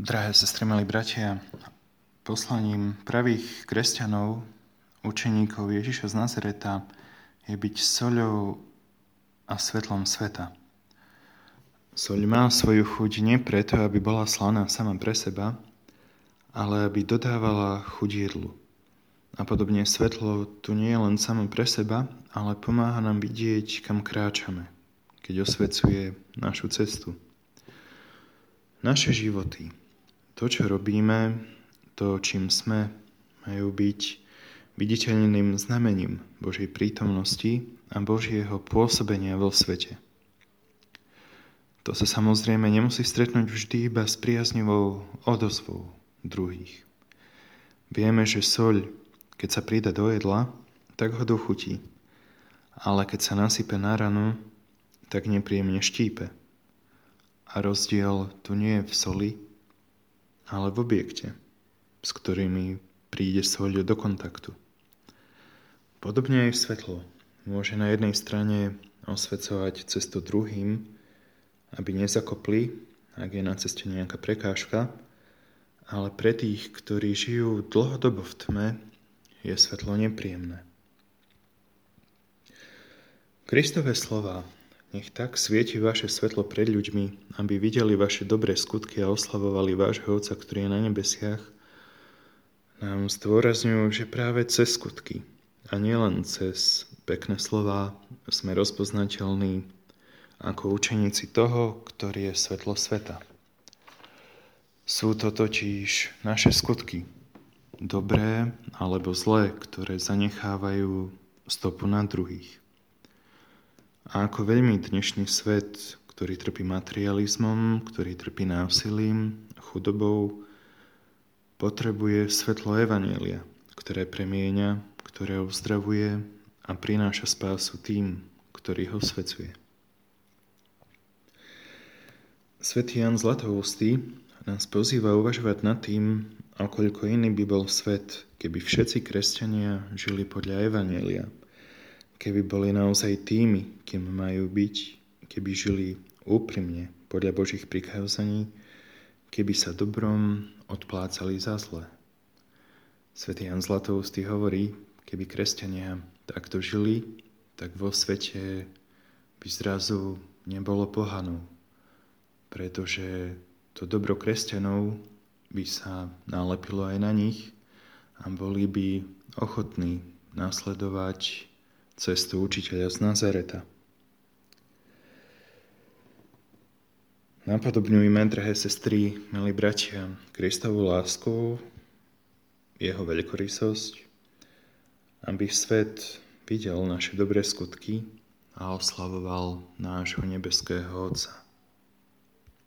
Drahé sestry, milí bratia, poslaním pravých kresťanov, učeníkov Ježiša z Nazareta je byť soľou a svetlom sveta. Soľ má svoju chuť nie preto, aby bola slaná sama pre seba, ale aby dodávala chuť jedlu. A podobne svetlo tu nie je len samo pre seba, ale pomáha nám vidieť, kam kráčame, keď osvecuje našu cestu. Naše životy, to, čo robíme, to, čím sme, majú byť viditeľným znamením Božej prítomnosti a Božieho pôsobenia vo svete. To sa samozrejme nemusí stretnúť vždy iba s priaznivou odozvou druhých. Vieme, že soľ, keď sa prida do jedla, tak ho dochutí, ale keď sa nasype na ranu, tak nepríjemne štípe. A rozdiel tu nie je v soli, ale v objekte, s ktorými príde soľ do kontaktu. Podobne aj svetlo môže na jednej strane osvecovať cestu druhým, aby nezakopli, ak je na ceste nejaká prekážka, ale pre tých, ktorí žijú dlhodobo v tme, je svetlo nepríjemné. Kristové slova nech tak svieti vaše svetlo pred ľuďmi, aby videli vaše dobré skutky a oslavovali vášho Otca, ktorý je na nebesiach, nám zdôrazňujú, že práve cez skutky a nielen cez pekné slova sme rozpoznateľní ako učeníci toho, ktorý je svetlo sveta. Sú to totiž naše skutky, dobré alebo zlé, ktoré zanechávajú stopu na druhých. A ako veľmi dnešný svet, ktorý trpí materializmom, ktorý trpí násilím, chudobou, potrebuje svetlo Evanielia, ktoré premieňa, ktoré uzdravuje a prináša spásu tým, ktorý ho svedcuje. Svetý Jan Zlatoustý nás pozýva uvažovať nad tým, koľko iný by bol svet, keby všetci kresťania žili podľa Evanielia – keby boli naozaj tými, kým majú byť, keby žili úprimne podľa Božích prikázaní, keby sa dobrom odplácali za zle. Svetý Jan Zlatoustý hovorí, keby kresťania takto žili, tak vo svete by zrazu nebolo pohanov, pretože to dobro kresťanov by sa nalepilo aj na nich a boli by ochotní nasledovať cestu učiteľa z Nazareta. Napodobňujme, drahé sestry, milí bratia, Kristovú lásku, jeho veľkorysosť, aby svet videl naše dobré skutky a oslavoval nášho nebeského Otca.